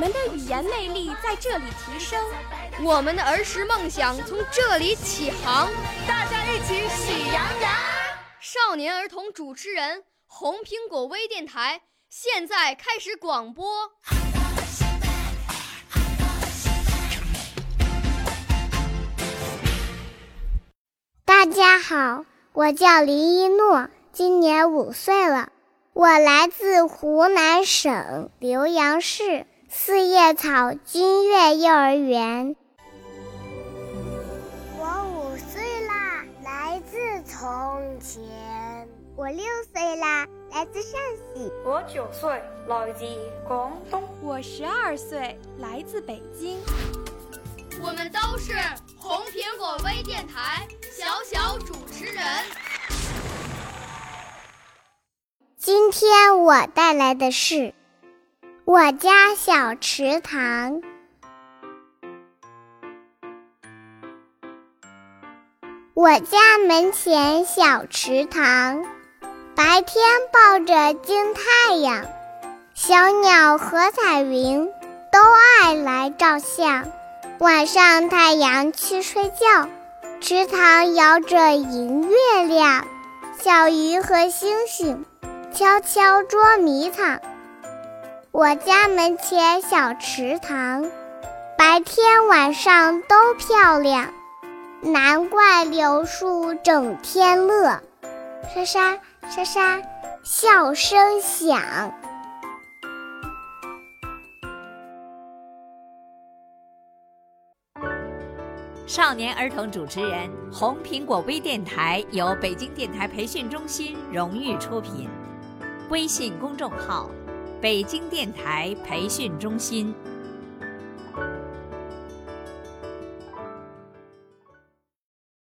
我们的语言魅力在这里提升，我们的儿时梦想从这里起航。大家一起喜羊羊。少年儿童主持人，红苹果微电台。现在开始广播。大家好，我叫林一诺，今年五岁了，我来自湖南省浏阳市四叶草君悦幼儿园。我五岁啦，来自从前。我六岁啦。来自陕西，我九岁，来自广东，我十二岁，来自北京。我们都是红苹果微电台小小主持人。今天我带来的是我家小池塘。我家门前小池塘。白天抱着金太阳，小鸟和彩云都爱来照相。晚上太阳去睡觉，池塘摇着银月亮，小鱼和星星悄悄捉迷藏。我家门前小池塘，白天晚上都漂亮，难怪柳树整天乐。沙沙。沙沙，笑声响。少年儿童主持人，红苹果微电台由北京电台培训中心荣誉出品，微信公众号：北京电台培训中心。